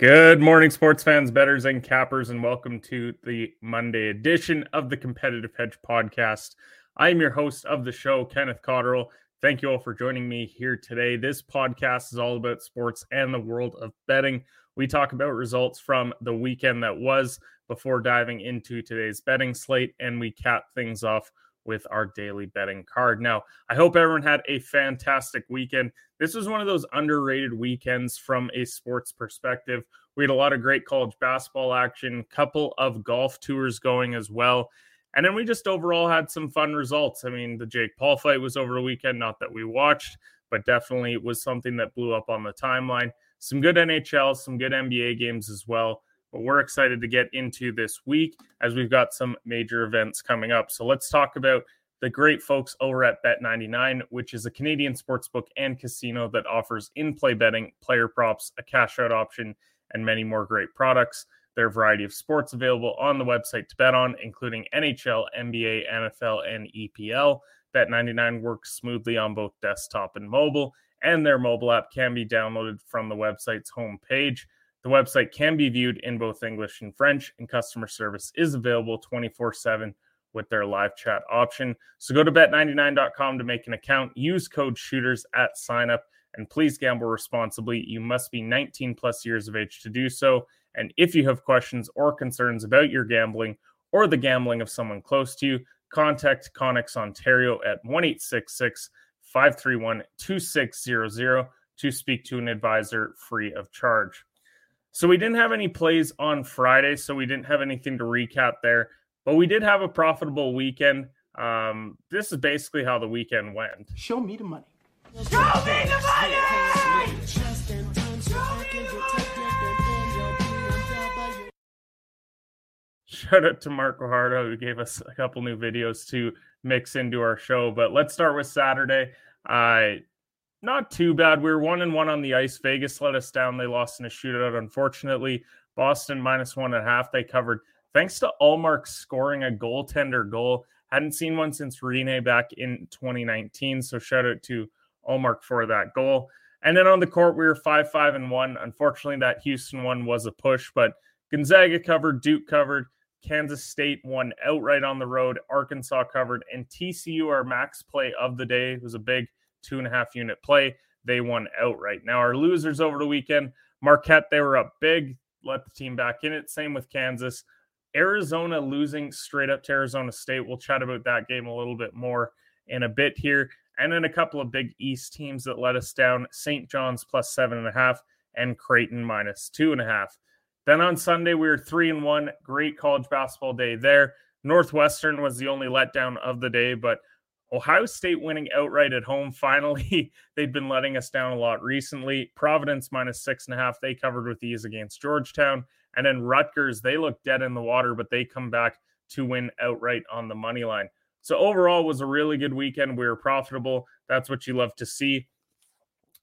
Good morning, sports fans, betters, and cappers, and welcome to the Monday edition of the Competitive Hedge podcast. I am your host of the show, Kenneth Cotterill. Thank you all for joining me here today. This podcast is all about sports and the world of betting. We talk about results from the weekend that was before diving into today's betting slate, and we cap things off with our daily betting card. Now, I hope everyone had a fantastic weekend. This was one of those underrated weekends from a sports perspective. We had a lot of great college basketball action, couple of golf tours going as well. And then we just overall had some fun results. I mean, the Jake Paul fight was over the weekend, not that we watched, but definitely was something that blew up on the timeline. Some good NHL, some good NBA games as well. But we're excited to get into this week as we've got some major events coming up. So let's talk about the great folks over at Bet99, which is a Canadian sportsbook and casino that offers in play betting, player props, a cash out option, and many more great products. There are a variety of sports available on the website to bet on, including NHL, NBA, NFL, and EPL. Bet99 works smoothly on both desktop and mobile, and their mobile app can be downloaded from the website's homepage. The website can be viewed in both English and French, and customer service is available 24 7 with their live chat option. So go to bet99.com to make an account. Use code shooters at signup, and please gamble responsibly. You must be 19 plus years of age to do so. And if you have questions or concerns about your gambling or the gambling of someone close to you, contact Connex Ontario at 1 531 2600 to speak to an advisor free of charge. So we didn't have any plays on Friday, so we didn't have anything to recap there, but we did have a profitable weekend. Um, this is basically how the weekend went. Show me the money. Show me the money! Shout out to Mark Guajardo who gave us a couple new videos to mix into our show. But let's start with Saturday. Uh, not too bad. We were one and one on the ice. Vegas let us down. They lost in a shootout, unfortunately. Boston minus one and a half. They covered thanks to Ullmark scoring a goaltender goal. Hadn't seen one since Rinne back in 2019. So shout out to Ullmark for that goal. And then on the court, we were five, five, and one. Unfortunately, that Houston one was a push, but Gonzaga covered, Duke covered, Kansas State won outright on the road, Arkansas covered, and TCU, our max play of the day, was a big two and a half unit play. They won outright. Now, our losers over the weekend, Marquette, they were up big, let the team back in it. Same with Kansas. Arizona losing straight up to Arizona State. We'll chat about that game a little bit more in a bit here. And then a couple of big East teams that let us down St. John's plus seven and a half and Creighton minus two and a half. Then on Sunday, we were three and one. Great college basketball day there. Northwestern was the only letdown of the day, but Ohio State winning outright at home. Finally, they've been letting us down a lot recently. Providence minus six and a half. They covered with ease against Georgetown. And then Rutgers, they look dead in the water, but they come back to win outright on the money line. So overall was a really good weekend. We were profitable. That's what you love to see.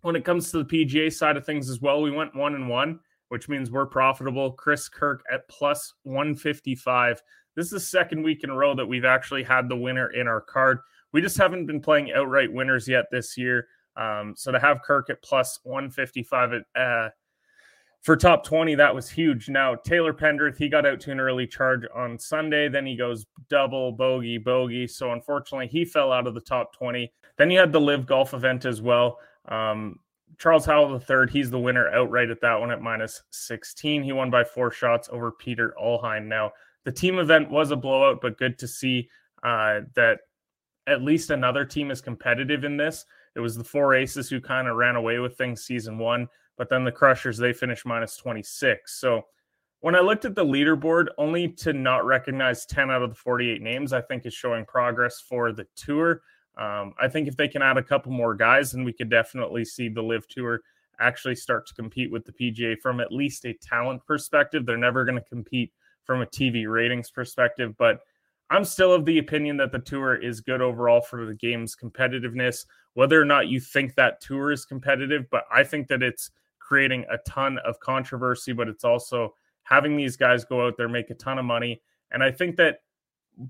When it comes to the PGA side of things as well, we went one and one, which means we're profitable. Chris Kirk at plus 155. This is the second week in a row that we've actually had the winner in our card. We just haven't been playing outright winners yet this year. Um, so to have Kirk at plus 155 at, uh, for top 20, that was huge. Now, Taylor Pendrith, he got out to an early charge on Sunday. Then he goes double, bogey, bogey. So unfortunately, he fell out of the top 20. Then you had the live golf event as well. Um, Charles Howell III, he's the winner outright at that one at minus 16. He won by four shots over Peter Uihlein. Now, the team event was a blowout, but good to see uh, that at least another team is competitive in this. It was the four aces who kind of ran away with things season one, but then the Crushers, they finished minus 26. So when I looked at the leaderboard, only to not recognize 10 out of the 48 names, I think is showing progress for the tour. Um, I think if they can add a couple more guys, then we could definitely see the live Tour actually start to compete with the PGA from at least a talent perspective. They're never going to compete from a TV ratings perspective, but I'm still of the opinion that the tour is good overall for the game's competitiveness. Whether or not you think that tour is competitive, but I think that it's creating a ton of controversy, but it's also having these guys go out there, make a ton of money. And I think that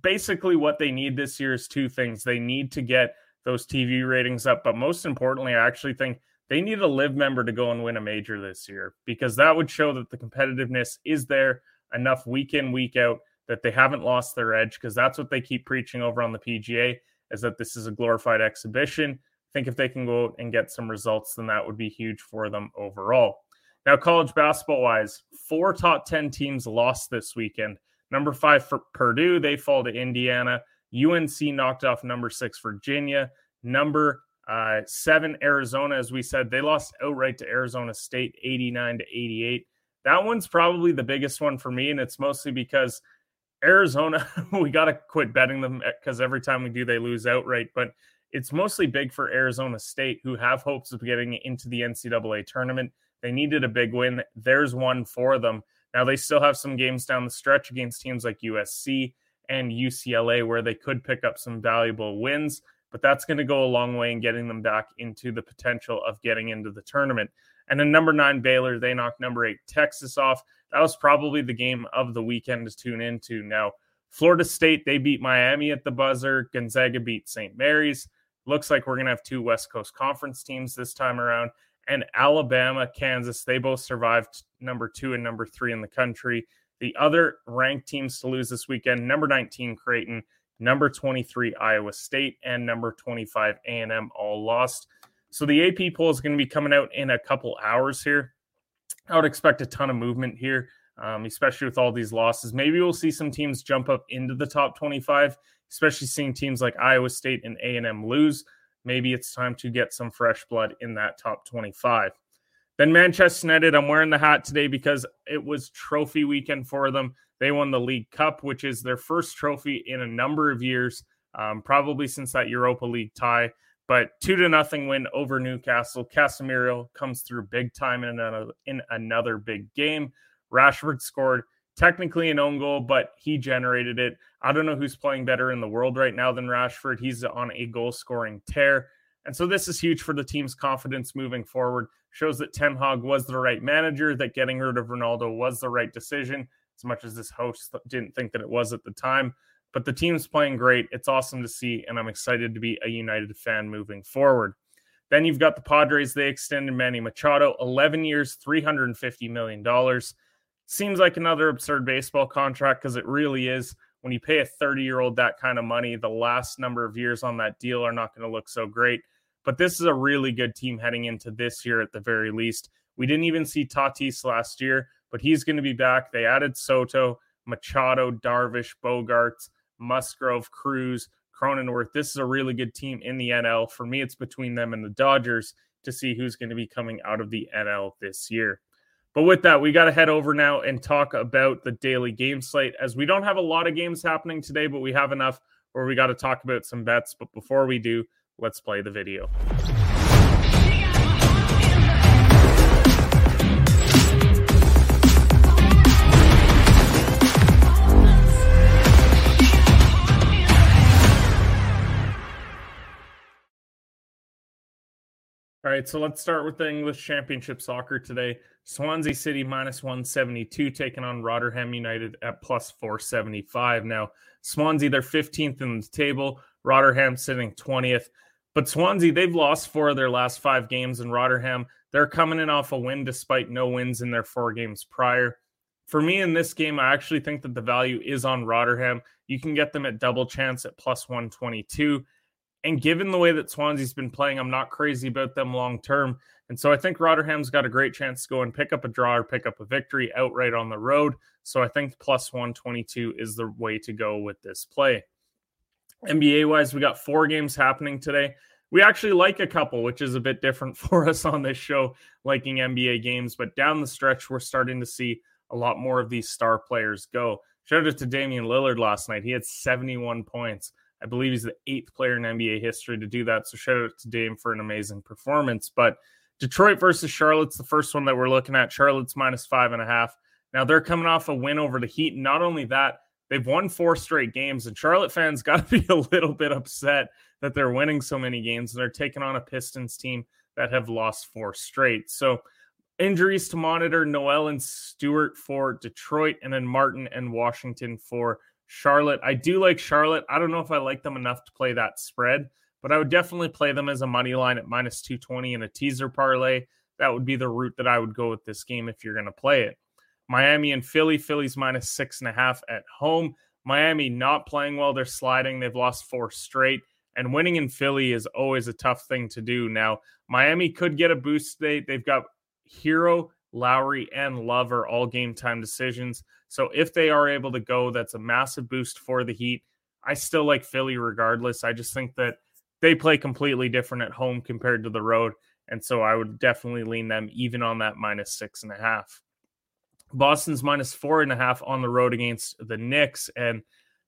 basically what they need this year is two things. They need to get those TV ratings up, but most importantly, I actually think they need a live member to go and win a major this year because that would show that the competitiveness is there enough week in, week out that they haven't lost their edge because that's what they keep preaching over on the PGA is that this is a glorified exhibition. I think if they can go out and get some results, then that would be huge for them overall. Now, college basketball wise, four top 10 teams lost this weekend. Number five for Purdue, they fall to Indiana. UNC knocked off number six, Virginia. Number uh, seven, Arizona, as we said, they lost outright to Arizona State, 89 to 88. That one's probably the biggest one for me, and it's mostly because Arizona, we got to quit betting them eh, because every time we do, they lose outright. But it's mostly big for Arizona State, who have hopes of getting into the NCAA tournament. They needed a big win. There's one for them. Now, they still have some games down the stretch against teams like USC and UCLA where they could pick up some valuable wins, but that's going to go a long way in getting them back into the potential of getting into the tournament. And then number nine, Baylor, they knocked number eight, Texas off. That was probably the game of the weekend to tune into. Now, Florida State, they beat Miami at the buzzer. Gonzaga beat St. Mary's. Looks like we're going to have two West Coast Conference teams this time around. And Alabama, Kansas, they both survived number two and number three in the country. The other ranked teams to lose this weekend, number 19 Creighton, number 23 Iowa State, and number 25 A&M all lost. So the AP poll is going to be coming out in a couple hours here. I would expect a ton of movement here, um, especially with all these losses. Maybe we'll see some teams jump up into the top 25, especially seeing teams like Iowa State and A&M lose. Maybe it's time to get some fresh blood in that top 25. Then Manchester United, I'm wearing the hat today because it was trophy weekend for them. They won the League Cup, which is their first trophy in a number of years, um, probably since that Europa League tie. But two to nothing win over Newcastle. Casemiro comes through big time in another in another big game. Rashford scored technically an own goal, but he generated it. I don't know who's playing better in the world right now than Rashford. He's on a goal scoring tear. And so this is huge for the team's confidence moving forward. Shows that Ten Hag was the right manager, that getting rid of Ronaldo was the right decision, as much as this host didn't think that it was at the time. But the team's playing great. It's awesome to see, and I'm excited to be a United fan moving forward. Then you've got the Padres. They extended Manny Machado 11 years, $350 million. Seems like another absurd baseball contract because it really is. When you pay a 30 year old that kind of money, the last number of years on that deal are not going to look so great. But this is a really good team heading into this year at the very least. We didn't even see Tatis last year, but he's going to be back. They added Soto, Machado, Darvish, Bogaerts, Musgrove, Cruz, Cronenworth. This is a really good team in the NL. For me, it's between them and the Dodgers to see who's going to be coming out of the NL this year. But with that, we got to head over now and talk about the daily game slate as we don't have a lot of games happening today, but we have enough where we got to talk about some bets. But before we do, Let's play the video. All right, so let's start with the English Championship Soccer today. Swansea City minus 172 taking on Rotherham United at plus 475. Now, Swansea, they're 15th in the table. Rotherham sitting 20th. But Swansea, they've lost four of their last five games in Rotherham. They're coming in off a win despite no wins in their four games prior. For me in this game, I actually think that the value is on Rotherham. You can get them at double chance at plus 122. And given the way that Swansea's been playing, I'm not crazy about them long term. And so I think Rotherham's got a great chance to go and pick up a draw or pick up a victory outright on the road. So I think plus 122 is the way to go with this play. NBA wise, we got four games happening today. We actually like a couple, which is a bit different for us on this show, liking NBA games. But down the stretch, we're starting to see a lot more of these star players go. Shout out to Damian Lillard last night. He had 71 points. I believe he's the eighth player in NBA history to do that. So shout out to Dame for an amazing performance. But Detroit versus Charlotte's the first one that we're looking at. Charlotte's minus five and a half. Now they're coming off a win over the Heat. Not only that, They've won four straight games, and Charlotte fans got to be a little bit upset that they're winning so many games and they're taking on a Pistons team that have lost four straight. So, injuries to monitor Noel and Stewart for Detroit, and then Martin and Washington for Charlotte. I do like Charlotte. I don't know if I like them enough to play that spread, but I would definitely play them as a money line at minus 220 in a teaser parlay. That would be the route that I would go with this game if you're going to play it. Miami and Philly. Philly's minus six and a half at home. Miami not playing well. They're sliding. They've lost four straight. And winning in Philly is always a tough thing to do. Now, Miami could get a boost today. They've got Herro, Lowry, and Love are all game time decisions. So if they are able to go, that's a massive boost for the Heat. I still like Philly regardless. I just think that they play completely different at home compared to the road. And so I would definitely lean them even on that minus six and a half. Boston's minus four and a half on the road against the Knicks. And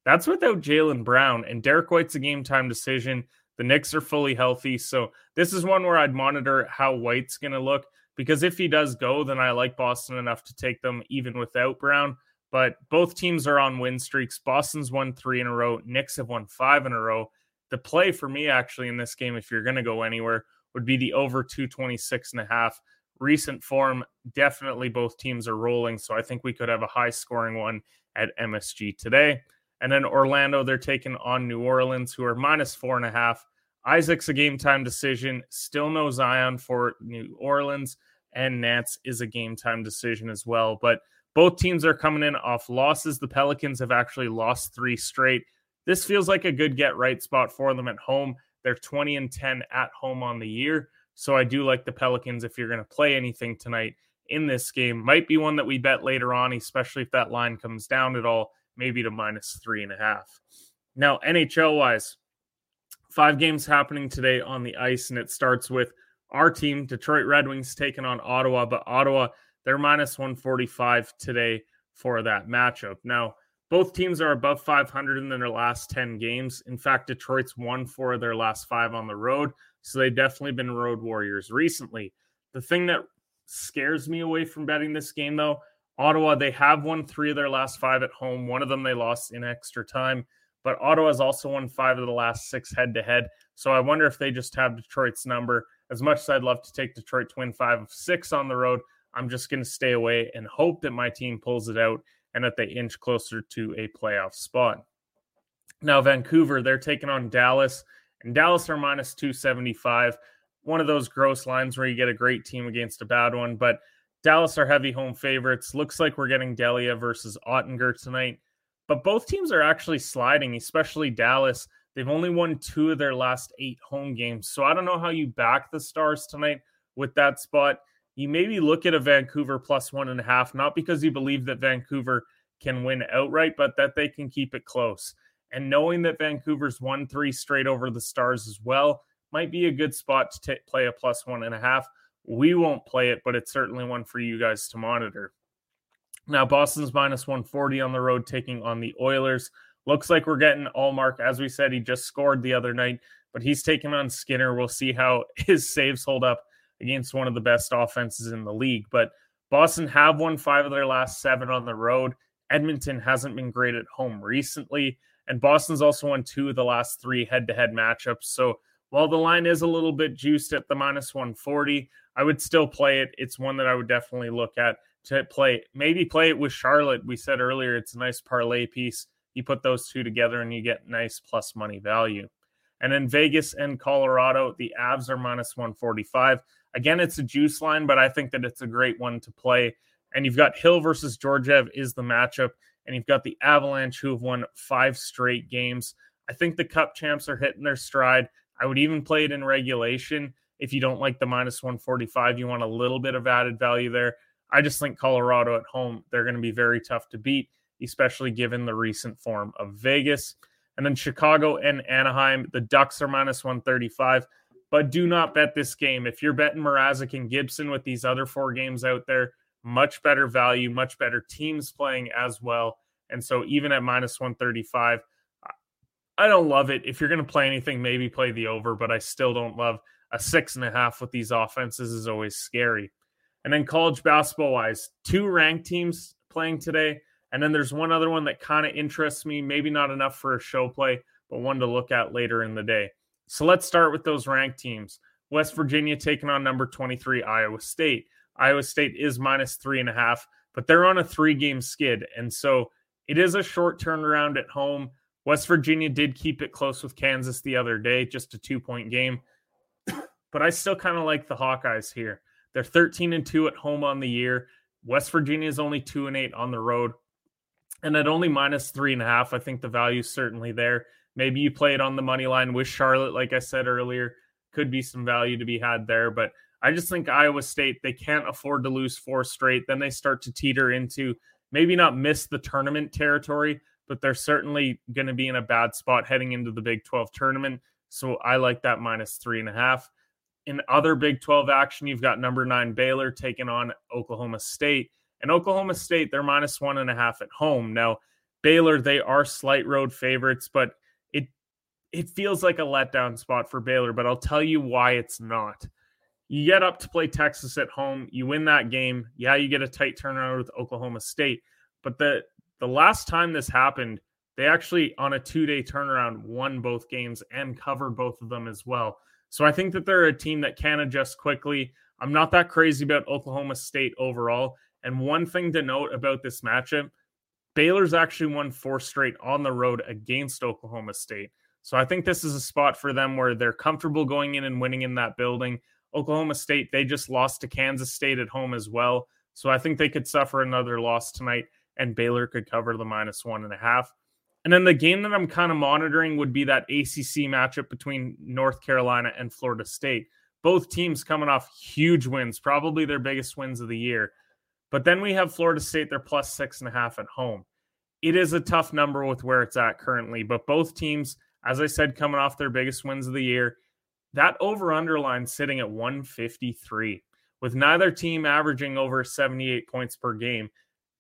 that's without Jaylen Brown. And Derrick White's a game time decision. The Knicks are fully healthy. So this is one where I'd monitor how White's going to look because if he does go, then I like Boston enough to take them even without Brown. But both teams are on win streaks. Boston's won three in a row, Knicks have won five in a row. The play for me, actually, in this game, if you're going to go anywhere, would be the over 226 and a half recent form, definitely both teams are rolling. So I think we could have a high scoring one at MSG today. And then Orlando, they're taking on New Orleans, who are minus four and a half. Isaac's a game time decision. Still no Zion for New Orleans. And Nance is a game time decision as well. But both teams are coming in off losses. The Pelicans have actually lost three straight. This feels like a good get right spot for them at home. They're 20 and 10 at home on the year. So I do like the Pelicans if you're going to play anything tonight in this game. Might be one that we bet later on, especially if that line comes down at all, maybe to minus three and a half. Now, NHL wise, five games happening today on the ice, and it starts with our team, Detroit Red Wings, taking on Ottawa, but Ottawa, they're minus 145 today for that matchup. Now, both teams are above 500 in their last 10 games. In fact, Detroit's won four of their last five on the road. So they've definitely been road warriors recently. The thing that scares me away from betting this game, though, Ottawa, they have won three of their last five at home. One of them they lost in extra time, but Ottawa's also won five of the last six head to head. So I wonder if they just have Detroit's number. As much as I'd love to take Detroit to win five of six on the road, I'm just going to stay away and hope that my team pulls it out and that they inch closer to a playoff spot. Now, Vancouver, they're taking on Dallas, and Dallas are minus 275. One of those gross lines where you get a great team against a bad one, but Dallas are heavy home favorites. Looks like we're getting Delia versus Oettinger tonight, but both teams are actually sliding, especially Dallas. They've only won two of their last eight home games. So I don't know how you back the Stars tonight with that spot you maybe look at a Vancouver plus one and a half, not because you believe that Vancouver can win outright, but that they can keep it close. And knowing that Vancouver's won three straight over the Stars as well might be a good spot to t- play a plus one and a half. We won't play it, but it's certainly one for you guys to monitor. Now, Boston's minus 140 on the road, taking on the Oilers. Looks like we're getting Ullmark. As we said, he just scored the other night, but he's taking on Skinner. We'll see how his saves hold up against one of the best offenses in the league. But Boston have won five of their last seven on the road. Edmonton hasn't been great at home recently. And Boston's also won two of the last three head to head matchups. So while the line is a little bit juiced at the minus 140, I would still play it. It's one that I would definitely look at to play. Maybe play it with Charlotte. We said earlier it's a nice parlay piece. You put those two together and you get nice plus money value. And then Vegas and Colorado, the Avs are minus 145. Again, it's a juice line, but I think that it's a great one to play. And you've got Hill versus Georgiev is the matchup, and you've got the Avalanche who have won five straight games. I think the Cup champs are hitting their stride. I would even play it in regulation if you don't like the minus 145. You want a little bit of added value there. I just think Colorado at home, they're going to be very tough to beat, especially given the recent form of Vegas. And then Chicago and Anaheim, the Ducks are minus 135 but do not bet this game. If you're betting Mrazek and Gibson with these other four games out there, much better value, much better teams playing as well. And so even at minus 135, I don't love it. If you're going to play anything, maybe play the over, but I still don't love a six and a half with these offenses is always scary. And then college basketball wise, two ranked teams playing today. And then there's one other one that kind of interests me, maybe not enough for a show play, but one to look at later in the day. So let's start with those ranked teams. West Virginia taking on number 23, Iowa State. Iowa State is minus three and a half, but they're on a three game skid. And so it is a short turnaround at home. West Virginia did keep it close with Kansas the other day, just a two point game. but I still kind of like the Hawkeyes here. They're 13 and 2 at home on the year. West Virginia is only 2 and 8 on the road. And at only minus three and a half, I think the value is certainly there. Maybe you play it on the money line with Charlotte, like I said earlier. Could be some value to be had there. But I just think Iowa State, they can't afford to lose four straight. Then they start to teeter into maybe not miss the tournament territory, but they're certainly going to be in a bad spot heading into the Big 12 tournament. So I like that minus three and a half. In other Big 12 action, you've got number nine Baylor taking on Oklahoma State. And Oklahoma State, they're minus one and a half at home. Now, Baylor, they are slight road favorites, but it it feels like a letdown spot for Baylor. But I'll tell you why it's not. You get up to play Texas at home, you win that game. Yeah, you get a tight turnaround with Oklahoma State. But the the last time this happened, they actually on a two-day turnaround won both games and covered both of them as well. So I think that they're a team that can adjust quickly. I'm not that crazy about Oklahoma State overall. And one thing to note about this matchup, Baylor's actually won four straight on the road against Oklahoma State. So I think this is a spot for them where they're comfortable going in and winning in that building. Oklahoma State, they just lost to Kansas State at home as well. So I think they could suffer another loss tonight, and Baylor could cover the minus one and a half. And then the game that I'm kind of monitoring would be that ACC matchup between North Carolina and Florida State. Both teams coming off huge wins, probably their biggest wins of the year. But then we have Florida State, they're plus six and a half at home. It is a tough number with where it's at currently, but both teams, as I said, coming off their biggest wins of the year, that over underline sitting at 153, with neither team averaging over 78 points per game.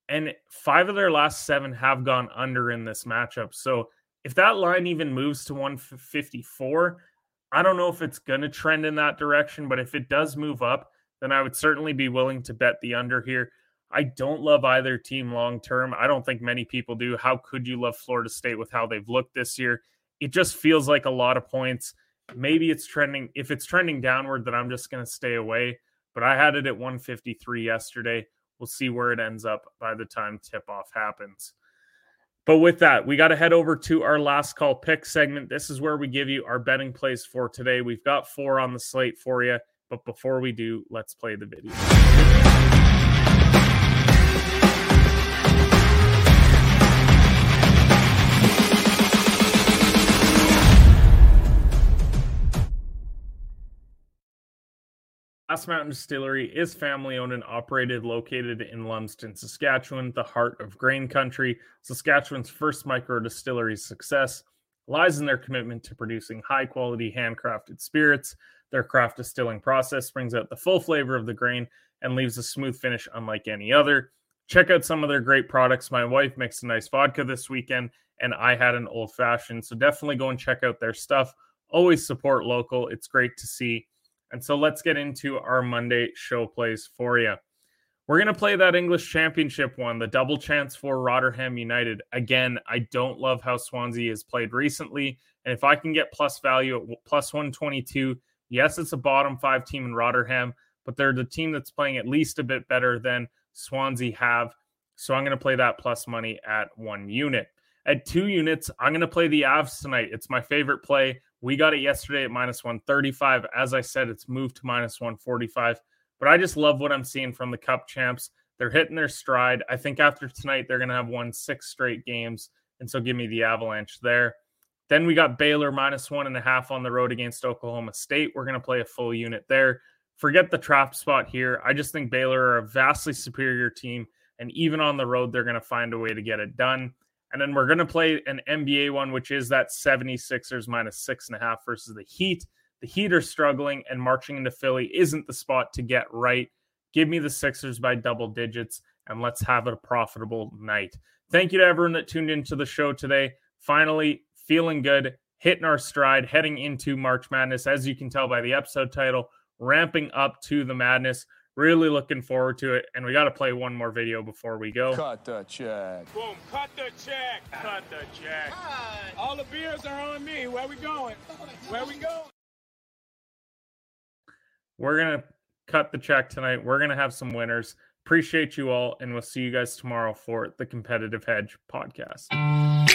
And five of their last seven have gone under in this matchup. So if that line even moves to 154, I don't know if it's going to trend in that direction, but if it does move up, then I would certainly be willing to bet the under here. I don't love either team long term. I don't think many people do. How could you love Florida State with how they've looked this year? It just feels like a lot of points. Maybe it's trending. If it's trending downward, then I'm just going to stay away. But I had it at 153 yesterday. We'll see where it ends up by the time tip off happens. But with that, we got to head over to our last call pick segment. This is where we give you our betting plays for today. We've got four on the slate for you. But before we do, let's play the video. Last Mountain Distillery is family owned and operated, located in Lumsden, Saskatchewan, the heart of grain country. Saskatchewan's first micro distillery success lies in their commitment to producing high quality handcrafted spirits. Their craft distilling process brings out the full flavor of the grain and leaves a smooth finish unlike any other. Check out some of their great products. My wife mixed a nice vodka this weekend, and I had an old fashioned. So definitely go and check out their stuff. Always support local. It's great to see. And so let's get into our Monday show plays for you. We're going to play that English Championship one, the double chance for Rotherham United. Again, I don't love how Swansea has played recently. And if I can get plus value at plus 122, yes, it's a bottom five team in Rotherham, but they're the team that's playing at least a bit better than Swansea have. So I'm going to play that plus money at one unit. At two units, I'm going to play the Avs tonight. It's my favorite play. We got it yesterday at minus 135. As I said, it's moved to minus 145. But I just love what I'm seeing from the Cup champs. They're hitting their stride. I think after tonight, they're going to have won six straight games. And so give me the Avalanche there. Then we got Baylor minus one and a half on the road against Oklahoma State. We're going to play a full unit there. Forget the trap spot here. I just think Baylor are a vastly superior team. And even on the road, they're going to find a way to get it done. And then we're going to play an NBA one, which is that 76ers minus six and a half versus the Heat. The Heat are struggling, and marching into Philly isn't the spot to get right. Give me the Sixers by double digits, and let's have a profitable night. Thank you to everyone that tuned into the show today. Finally, feeling good, hitting our stride, heading into March Madness. As you can tell by the episode title, ramping up to the madness. Really looking forward to it. And we got to play one more video before we go. Cut the check. Boom, cut the check. Cut the check. All the beers are on me. Where we going? Where we going? We're going to cut the check tonight. We're going to have some winners. Appreciate you all. And we'll see you guys tomorrow for the Competitive Hedge podcast.